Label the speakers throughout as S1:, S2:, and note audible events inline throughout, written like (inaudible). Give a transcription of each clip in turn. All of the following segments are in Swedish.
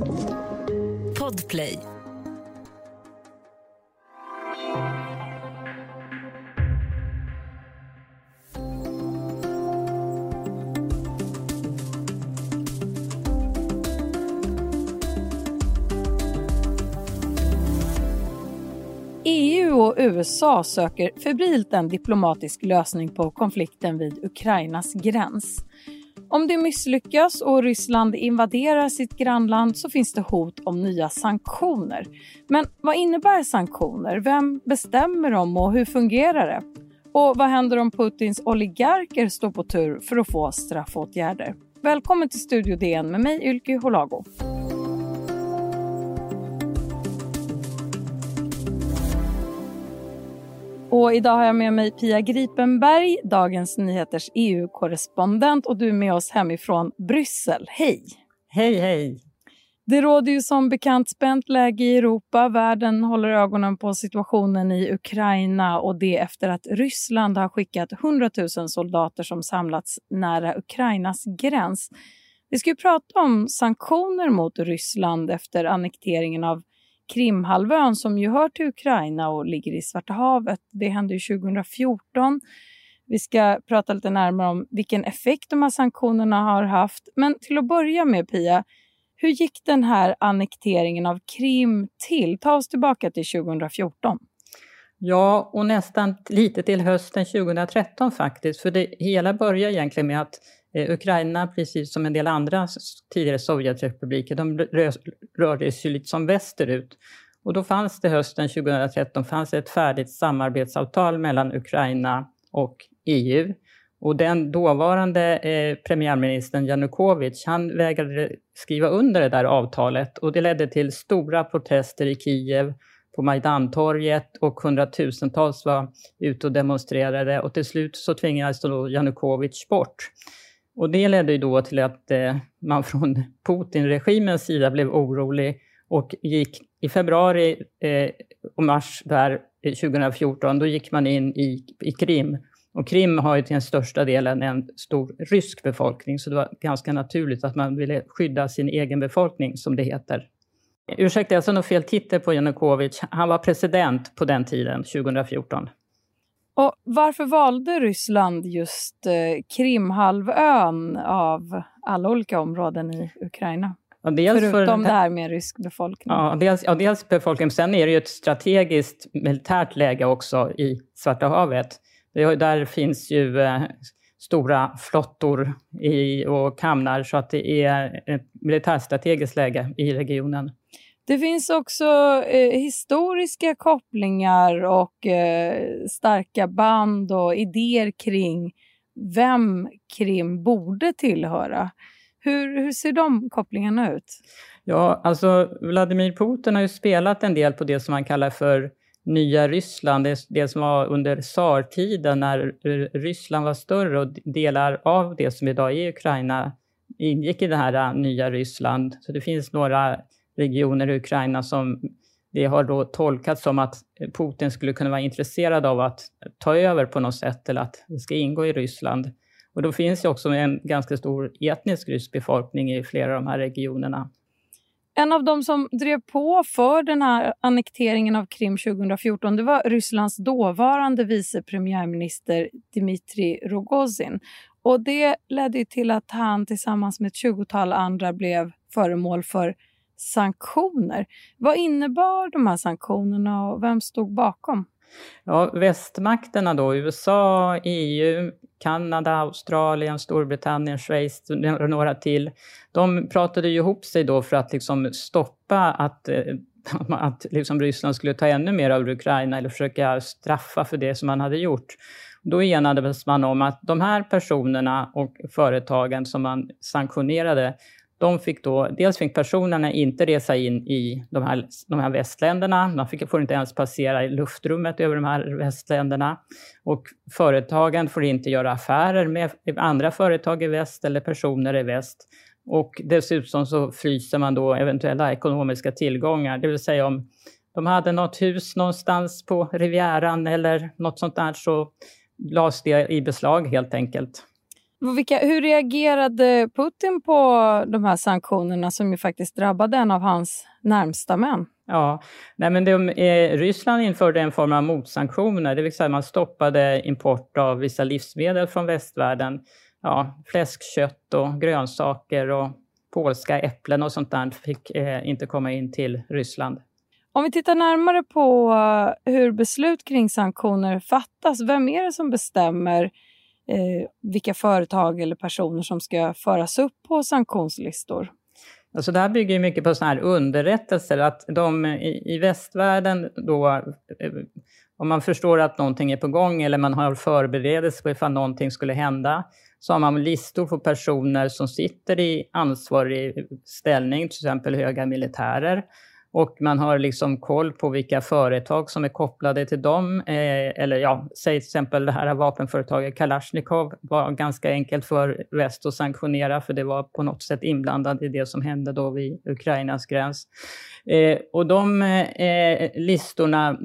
S1: Podplay. EU och USA söker febrilt en diplomatisk lösning på konflikten vid Ukrainas gräns. Om det misslyckas och Ryssland invaderar sitt grannland så finns det hot om nya sanktioner. Men vad innebär sanktioner? Vem bestämmer dem och hur fungerar det? Och vad händer om Putins oligarker står på tur för att få straffåtgärder? Välkommen till Studio DN med mig Ylke Holago. Och idag har jag med mig Pia Gripenberg, Dagens Nyheters EU-korrespondent och du är med oss hemifrån Bryssel. Hej!
S2: Hej, hej!
S1: Det råder ju som bekant spänt läge i Europa. Världen håller ögonen på situationen i Ukraina och det efter att Ryssland har skickat 100 000 soldater som samlats nära Ukrainas gräns. Vi ska ju prata om sanktioner mot Ryssland efter annekteringen av Krimhalvön som ju hör till Ukraina och ligger i Svarta havet. Det hände ju 2014. Vi ska prata lite närmare om vilken effekt de här sanktionerna har haft. Men till att börja med Pia, hur gick den här annekteringen av Krim till? Ta oss tillbaka till 2014.
S2: Ja, och nästan lite till hösten 2013 faktiskt, för det hela började egentligen med att Eh, Ukraina, precis som en del andra tidigare Sovjetrepubliker, de rörde sig lite som västerut. Och då fanns det hösten 2013 fanns ett färdigt samarbetsavtal mellan Ukraina och EU. Och den dåvarande eh, premiärministern Janukovic, han vägrade skriva under det där avtalet och det ledde till stora protester i Kiev, på Majdantorget och hundratusentals var ute och demonstrerade och till slut så tvingades då Janukovic bort. Och det ledde ju då till att eh, man från (laughs) Putin-regimens sida blev orolig och gick i februari eh, och mars där eh, 2014, då gick man in i, i Krim. Och Krim har ju till den största delen en stor rysk befolkning, så det var ganska naturligt att man ville skydda sin egen befolkning, som det heter. Ursäkta, jag sa nog fel titel på Janukovic. Han var president på den tiden, 2014.
S1: Och varför valde Ryssland just eh, Krimhalvön av alla olika områden i Ukraina? Ja, Förutom för, det här med rysk befolkning.
S2: Ja, dels, ja, dels befolkningen. Sen är det ju ett strategiskt militärt läge också i Svarta havet. Det, där finns ju eh, stora flottor i, och hamnar så att det är ett militärstrategiskt läge i regionen.
S1: Det finns också eh, historiska kopplingar och eh, starka band och idéer kring vem Krim borde tillhöra. Hur, hur ser de kopplingarna ut?
S2: Ja, alltså Vladimir Putin har ju spelat en del på det som man kallar för nya Ryssland, det, det som var under tsartiden när Ryssland var större och delar av det som idag är Ukraina ingick i det här äh, nya Ryssland. Så det finns några regioner i Ukraina som det har då tolkats som att Putin skulle kunna vara intresserad av att ta över på något sätt eller att det ska ingå i Ryssland. Och då finns det också en ganska stor etnisk rysk befolkning i flera av de här regionerna.
S1: En av de som drev på för den här annekteringen av Krim 2014 det var Rysslands dåvarande vice premiärminister Dmitrij Rogozin. Och det ledde till att han tillsammans med ett tjugotal andra blev föremål för sanktioner. Vad innebar de här sanktionerna och vem stod bakom?
S2: Ja, västmakterna då, USA, EU, Kanada, Australien, Storbritannien, Schweiz och några till. De pratade ju ihop sig då för att liksom stoppa att, eh, (laughs) att liksom Ryssland skulle ta ännu mer av Ukraina eller försöka straffa för det som man hade gjort. Då enades man om att de här personerna och företagen som man sanktionerade, de fick då, dels fick personerna inte resa in i de här, de här västländerna, de fick, får inte ens passera i luftrummet över de här västländerna. Och företagen får inte göra affärer med andra företag i väst eller personer i väst. Och dessutom så fryser man då eventuella ekonomiska tillgångar, det vill säga om de hade något hus någonstans på Rivieran eller något sånt där så lades det i beslag helt enkelt.
S1: Vilka, hur reagerade Putin på de här sanktionerna som ju faktiskt drabbade en av hans närmsta män?
S2: Ja, nej men de, eh, Ryssland införde en form av motsanktioner, det vill säga man stoppade import av vissa livsmedel från västvärlden. Ja, fläskkött och grönsaker och polska äpplen och sånt där fick eh, inte komma in till Ryssland.
S1: Om vi tittar närmare på uh, hur beslut kring sanktioner fattas, vem är det som bestämmer eh, vilka företag eller personer som ska föras upp på sanktionslistor?
S2: Alltså det här bygger mycket på såna här underrättelser, att de i, i västvärlden då, eh, om man förstår att någonting är på gång eller man har förberedelse på ifall någonting skulle hända, så har man listor på personer som sitter i ansvarig ställning, till exempel höga militärer, och man har liksom koll på vilka företag som är kopplade till dem. Eh, eller ja, säg till exempel det här vapenföretaget Kalashnikov var ganska enkelt för väst att sanktionera för det var på något sätt inblandat i det som hände då vid Ukrainas gräns. Eh, och de eh, listorna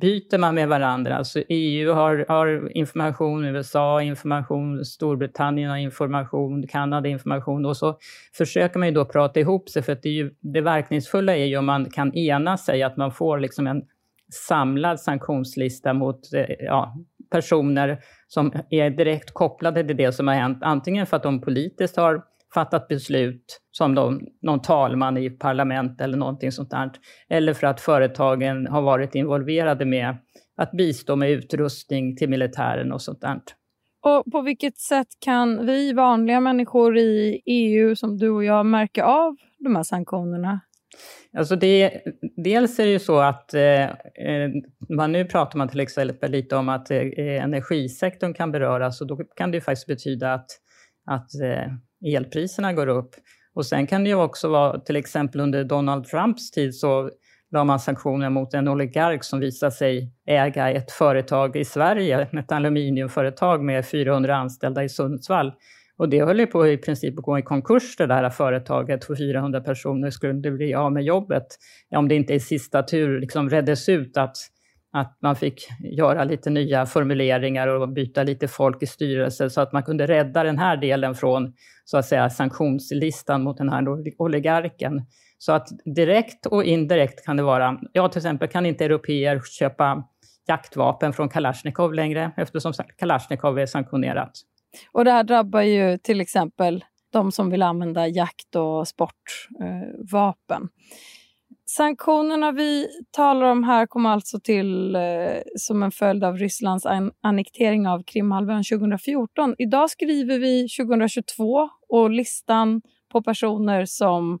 S2: byter man med varandra. Alltså EU har, har information, USA har information, Storbritannien har information, Kanada har information och så försöker man ju då prata ihop sig för att det, är ju, det verkningsfulla är ju om man kan ena sig, att man får liksom en samlad sanktionslista mot eh, ja, personer som är direkt kopplade till det som har hänt, antingen för att de politiskt har fattat beslut som de, någon talman i parlament eller någonting sånt där. Eller för att företagen har varit involverade med att bistå med utrustning till militären och sånt där.
S1: Och på vilket sätt kan vi vanliga människor i EU som du och jag märka av de här sanktionerna?
S2: Alltså det, dels är det ju så att eh, eh, man nu pratar man till exempel lite om att eh, energisektorn kan beröras och då kan det ju faktiskt betyda att, att eh, elpriserna går upp. Och sen kan det ju också vara, till exempel under Donald Trumps tid så la man sanktioner mot en oligark som visade sig äga ett företag i Sverige, ett aluminiumföretag med 400 anställda i Sundsvall. Och det höll ju på i princip att gå i konkurs det där företaget, för 400 personer skulle bli av med jobbet. Om det inte i sista tur liksom reddes ut att att man fick göra lite nya formuleringar och byta lite folk i styrelsen så att man kunde rädda den här delen från så att säga sanktionslistan mot den här oligarken. Så att direkt och indirekt kan det vara, ja till exempel kan inte europeer köpa jaktvapen från Kalashnikov längre eftersom Kalashnikov är sanktionerat.
S1: Och det här drabbar ju till exempel de som vill använda jakt och sportvapen. Eh, Sanktionerna vi talar om här kom alltså till eh, som en följd av Rysslands an annektering av Krimhalvön 2014. Idag skriver vi 2022 och listan på personer som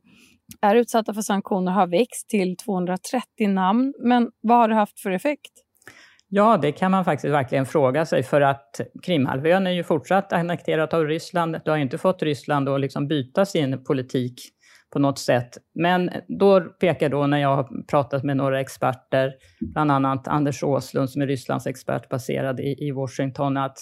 S1: är utsatta för sanktioner har växt till 230 namn. Men vad har det haft för effekt?
S2: Ja, det kan man faktiskt verkligen fråga sig för att Krimhalvön är ju fortsatt annekterat av Ryssland. Det har inte fått Ryssland att liksom byta sin politik på något sätt. Men då pekar då när jag har pratat med några experter, bland annat Anders Åslund som är Rysslands expert baserad i, i Washington, att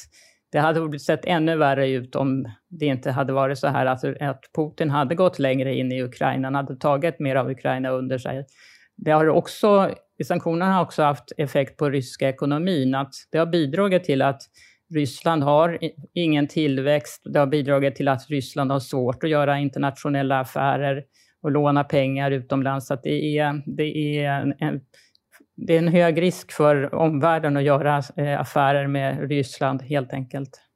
S2: det hade sett ännu värre ut om det inte hade varit så här att, att Putin hade gått längre in i Ukraina, han hade tagit mer av Ukraina under sig. Det har också, sanktionerna har också haft effekt på ryska ekonomin, att det har bidragit till att Ryssland har ingen tillväxt. Det har bidragit till att Ryssland har svårt att göra internationella affärer och låna pengar utomlands. Så det, är, det, är en, det är en hög risk för omvärlden att göra eh, affärer med Ryssland helt enkelt.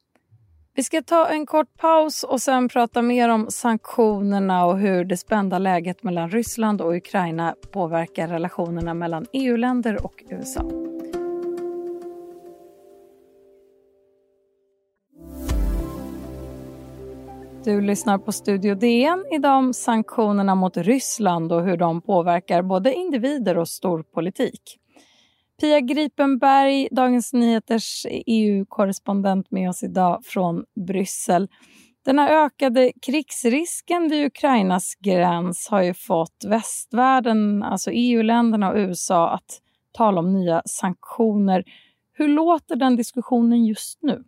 S1: Vi ska ta en kort paus och sen prata mer om sanktionerna och hur det spända läget mellan Ryssland och Ukraina påverkar relationerna mellan EU-länder och USA. Du lyssnar på Studio DN idag om sanktionerna mot Ryssland och hur de påverkar både individer och storpolitik. Pia Gripenberg, Dagens Nyheters EU-korrespondent med oss idag från Bryssel. Den här ökade krigsrisken vid Ukrainas gräns har ju fått västvärlden, alltså EU-länderna och USA att tala om nya sanktioner. Hur låter den diskussionen just nu?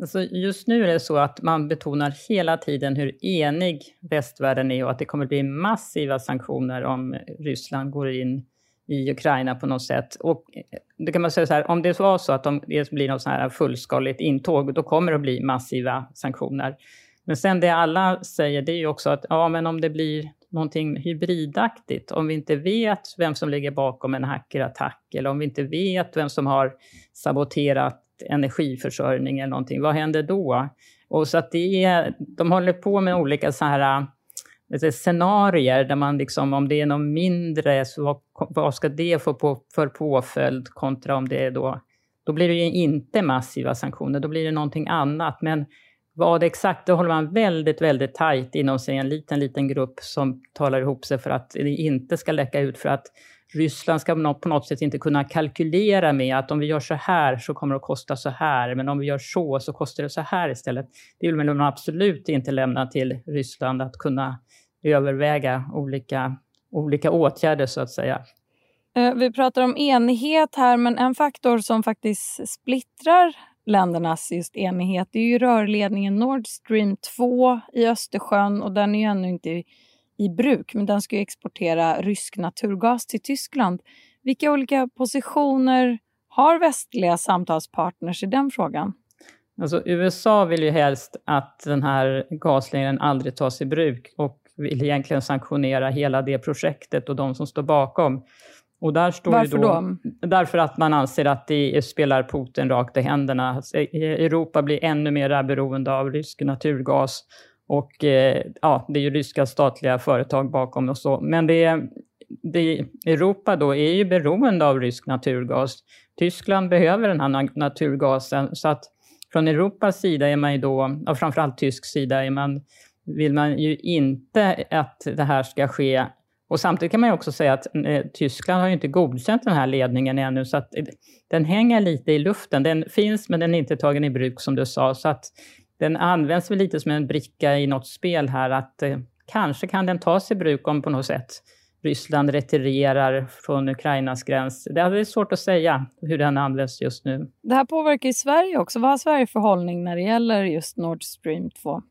S2: Alltså just nu är det så att man betonar hela tiden hur enig västvärlden är och att det kommer bli massiva sanktioner om Ryssland går in i Ukraina på något sätt. Och eh, det kan man säga så här, om det var så att de, det blir något så här fullskaligt intåg, då kommer det att bli massiva sanktioner. Men sen det alla säger, det är ju också att ja, men om det blir någonting hybridaktigt, om vi inte vet vem som ligger bakom en hackerattack eller om vi inte vet vem som har saboterat energiförsörjning eller någonting, vad händer då? Och så att det är, de håller på med olika så här scenarier där man liksom, om det är något mindre, så vad, vad ska det få på, för påföljd kontra om det är då, då blir det ju inte massiva sanktioner, då blir det någonting annat. Men vad exakt, det håller man väldigt, väldigt tajt inom sig, en liten, liten grupp som talar ihop sig för att det inte ska läcka ut för att Ryssland ska på något sätt inte kunna kalkylera med att om vi gör så här så kommer det att kosta så här, men om vi gör så så kostar det så här istället. Det vill man absolut inte lämna till Ryssland att kunna överväga olika, olika åtgärder så att säga.
S1: Eh, vi pratar om enighet här, men en faktor som faktiskt splittrar ländernas just enighet är ju rörledningen Nord Stream 2 i Östersjön och den är ju ännu inte i, bruk, men den ska exportera rysk naturgas till Tyskland. Vilka olika positioner har västliga samtalspartners i den frågan?
S2: Alltså, USA vill ju helst att den här gasledningen aldrig tas i bruk och vill egentligen sanktionera hela det projektet och de som står bakom. Och där står
S1: Varför
S2: då,
S1: då?
S2: Därför att man anser att det spelar Putin rakt i händerna. Europa blir ännu mer beroende av rysk naturgas. Och eh, ja, det är ju ryska statliga företag bakom och så. Men det, det, Europa då är ju beroende av rysk naturgas. Tyskland behöver den här naturgasen. Så att från Europas sida är man ju då, och framförallt tysk sida, är man, vill man ju inte att det här ska ske och samtidigt kan man ju också säga att eh, Tyskland har ju inte godkänt den här ledningen ännu, så att eh, den hänger lite i luften. Den finns, men den är inte tagen i bruk som du sa, så att den används väl lite som en bricka i något spel här, att eh, kanske kan den tas i bruk om på något sätt Ryssland retirerar från Ukrainas gräns. Det är svårt att säga hur den används just nu.
S1: Det här påverkar ju Sverige också. Vad har Sverige för hållning när det gäller just Nord Stream 2?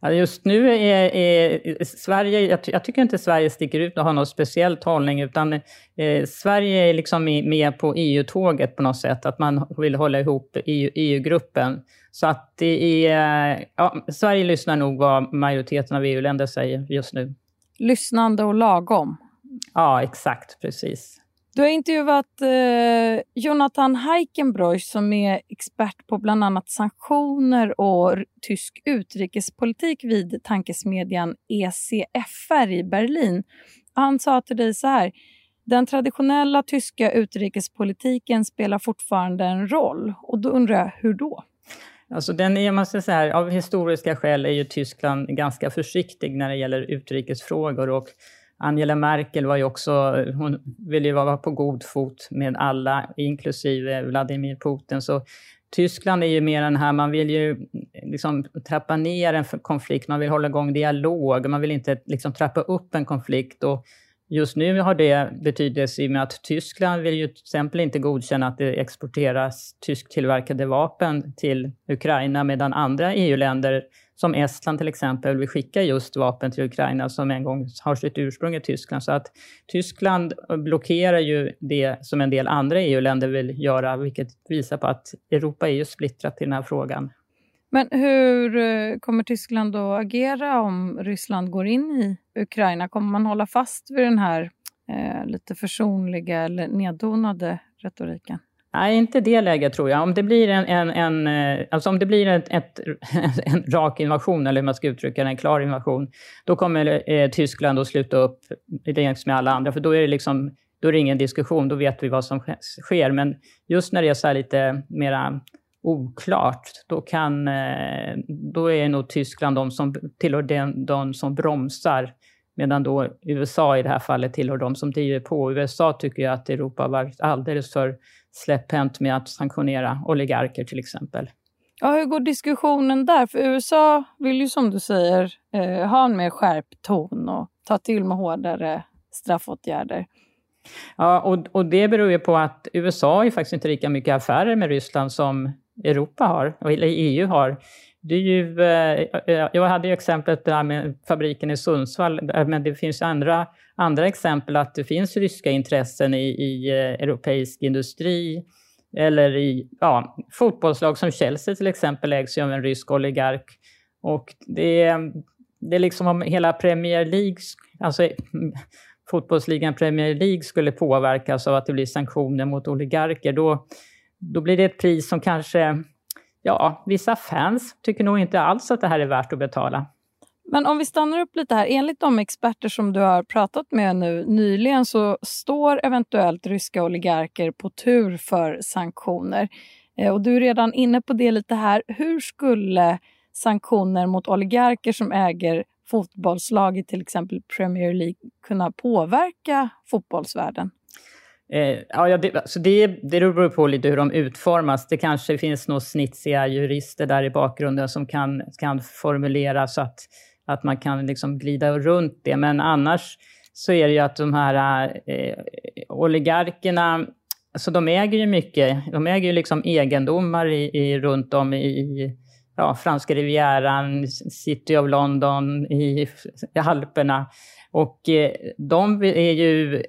S2: Ja, just nu är, är Sverige, jag, jag, tycker inte Sverige sticker ut och har någon speciell hållning, utan eh, Sverige är liksom med på EU-tåget på något sätt, att man vill hålla ihop EU, EU-gruppen. Så att det är, ja, Sverige lyssnar nog vad majoriteten av EU-länder säger just nu.
S1: Lyssnande och lagom?
S2: Ja, exakt, precis.
S1: Du har intervjuat eh, Jonathan Heikenbroich som är expert på bland annat sanktioner och tysk utrikespolitik vid tankesmedjan ECFR i Berlin. Han sa till dig så här. Den traditionella tyska utrikespolitiken spelar fortfarande en roll. Och då undrar jag, hur då?
S2: Alltså den är, man ska säga, av historiska skäl är ju Tyskland ganska försiktig när det gäller utrikesfrågor och Angela Merkel var ju också, hon ville ju vara på god fot med alla, inklusive Vladimir Putin. Så Tyskland är ju mer den här, man vill ju liksom trappa ner en konflikt, man vill hålla igång dialog, man vill inte liksom trappa upp en konflikt. Och just nu har det betydelse i och med att Tyskland vill ju till exempel inte godkänna att det exporteras tysktillverkade vapen till Ukraina, medan andra EU-länder som Estland till exempel vill skicka just vapen till Ukraina som en gång har sitt ursprung i Tyskland. Så att Tyskland blockerar ju det som en del andra EU-länder vill göra, vilket visar på att Europa är ju splittrat i den här frågan.
S1: Men hur eh, kommer Tyskland att agera om Ryssland går in i Ukraina? Kommer man hålla fast vid den här eh, lite försonliga eller nedtonade retoriken?
S2: Nej, inte det läget tror jag. Om det blir en, en, en, eh, alltså om det blir ett, ett, (laughs) en rak invasion, eller hur man ska uttrycka det, en klar invasion, då kommer eh, Tyskland att sluta upp längs med alla andra, för då är det liksom då är det ingen diskussion, då vet vi vad som sker. Men just när det är så lite mera oklart, då, kan, eh, då är nog Tyskland de som tillhör den, de som bromsar Medan då USA i det här fallet tillhör de som driver på. USA tycker ju att Europa har varit alldeles för släpphänt med att sanktionera oligarker till exempel.
S1: Ja, hur går diskussionen där? För USA vill ju som du säger eh, ha en mer skärpt ton och ta till med hårdare straffåtgärder.
S2: Ja, och, och det beror ju på att USA ju faktiskt inte lika mycket affärer med Ryssland som Europa har, eller EU har. det är ju, eh, eh, jag hade ju exemplet där med fabriken i Sundsvall, eh, men det finns andra, andra exempel att det finns ryska intressen i, i europeisk industri eller i ja, fotbollslag som Chelsea till exempel ägs ju av en rysk oligark. Och det är, det är liksom om hela Premier League, alltså fotbollsligan Premier League skulle påverkas av att det blir sanktioner mot oligarker, då, då blir det ett pris som kanske, ja, vissa fans tycker nog inte alls att det här är värt att betala.
S1: Men om vi stannar upp lite här, enligt de experter som du har pratat med nu nyligen så står eventuellt ryska oligarker på tur för sanktioner. Eh, och du är redan inne på det lite här. Hur skulle sanktioner mot oligarker som äger fotbollslag i till exempel Premier League kunna påverka fotbollsvärlden?
S2: Eh, ja, det, alltså det, det beror på lite hur de utformas. Det kanske finns några snitsiga jurister där i bakgrunden som kan, kan formulera så att, att man kan liksom glida runt det. Men annars så är det ju att de här eh, oligarkerna, alltså de äger ju mycket, de äger ju liksom egendomar i, i, runt om i, ja, franska rivieran, City of London, i, i Alperna. Och eh, de är ju,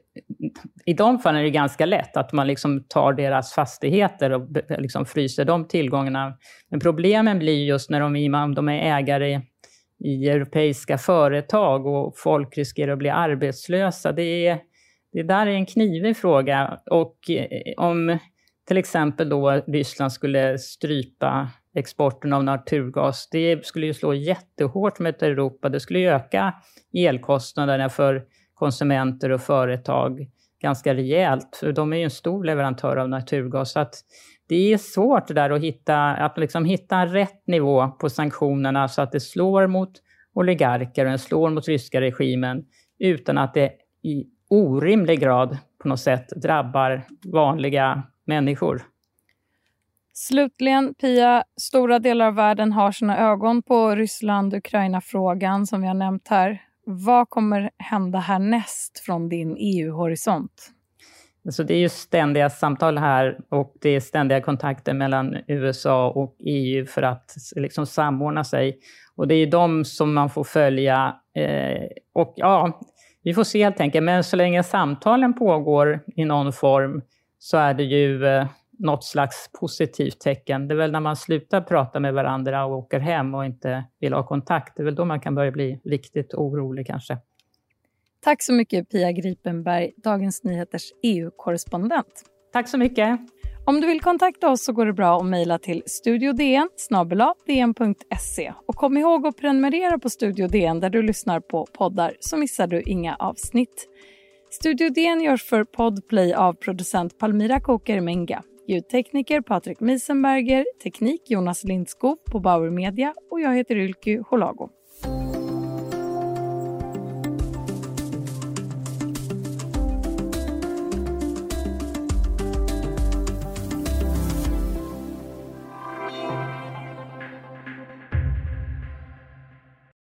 S2: i de fallen är det ganska lätt att man liksom tar deras fastigheter och liksom fryser de tillgångarna. Men problemen blir just när de, de är ägare i europeiska företag och folk riskerar att bli arbetslösa. Det, är, det där är en knivig fråga. Och eh, om till exempel då Ryssland skulle strypa exporten av naturgas. Det skulle ju slå jättehårt mot Europa. Det skulle öka elkostnaderna för konsumenter och företag ganska rejält. För de är ju en stor leverantör av naturgas. Så att det är svårt där att hitta, att liksom hitta rätt nivå på sanktionerna så att det slår mot oligarker och slår mot ryska regimen utan att det i orimlig grad på något sätt drabbar vanliga människor.
S1: Slutligen, Pia, stora delar av världen har sina ögon på Ryssland-Ukraina-frågan som vi har nämnt här. Vad kommer hända härnäst från din EU-horisont?
S2: Alltså det är ju ständiga samtal här och det är ständiga kontakter mellan USA och EU för att liksom samordna sig. Och det är de som man får följa. Eh, och ja, vi får se helt enkelt. Men så länge samtalen pågår i någon form så är det ju eh, något slags positivt tecken. Det är väl när man slutar prata med varandra och åker hem och inte vill ha kontakt. Det är väl då man kan börja bli riktigt orolig kanske.
S1: Tack så mycket Pia Gripenberg, Dagens Nyheters EU-korrespondent.
S2: Tack så mycket.
S1: Om du vill kontakta oss så går det bra att mejla till studiodn dn.se. Och kom ihåg att prenumerera på Studio DN där du lyssnar på poddar så missar du inga avsnitt. Studio DN görs för Podplay av producent Palmira Koker Menga. Ljudtekniker Patrik Miesenberger, teknik Jonas Lindskog på Bauer Media och jag heter Ylky Holago.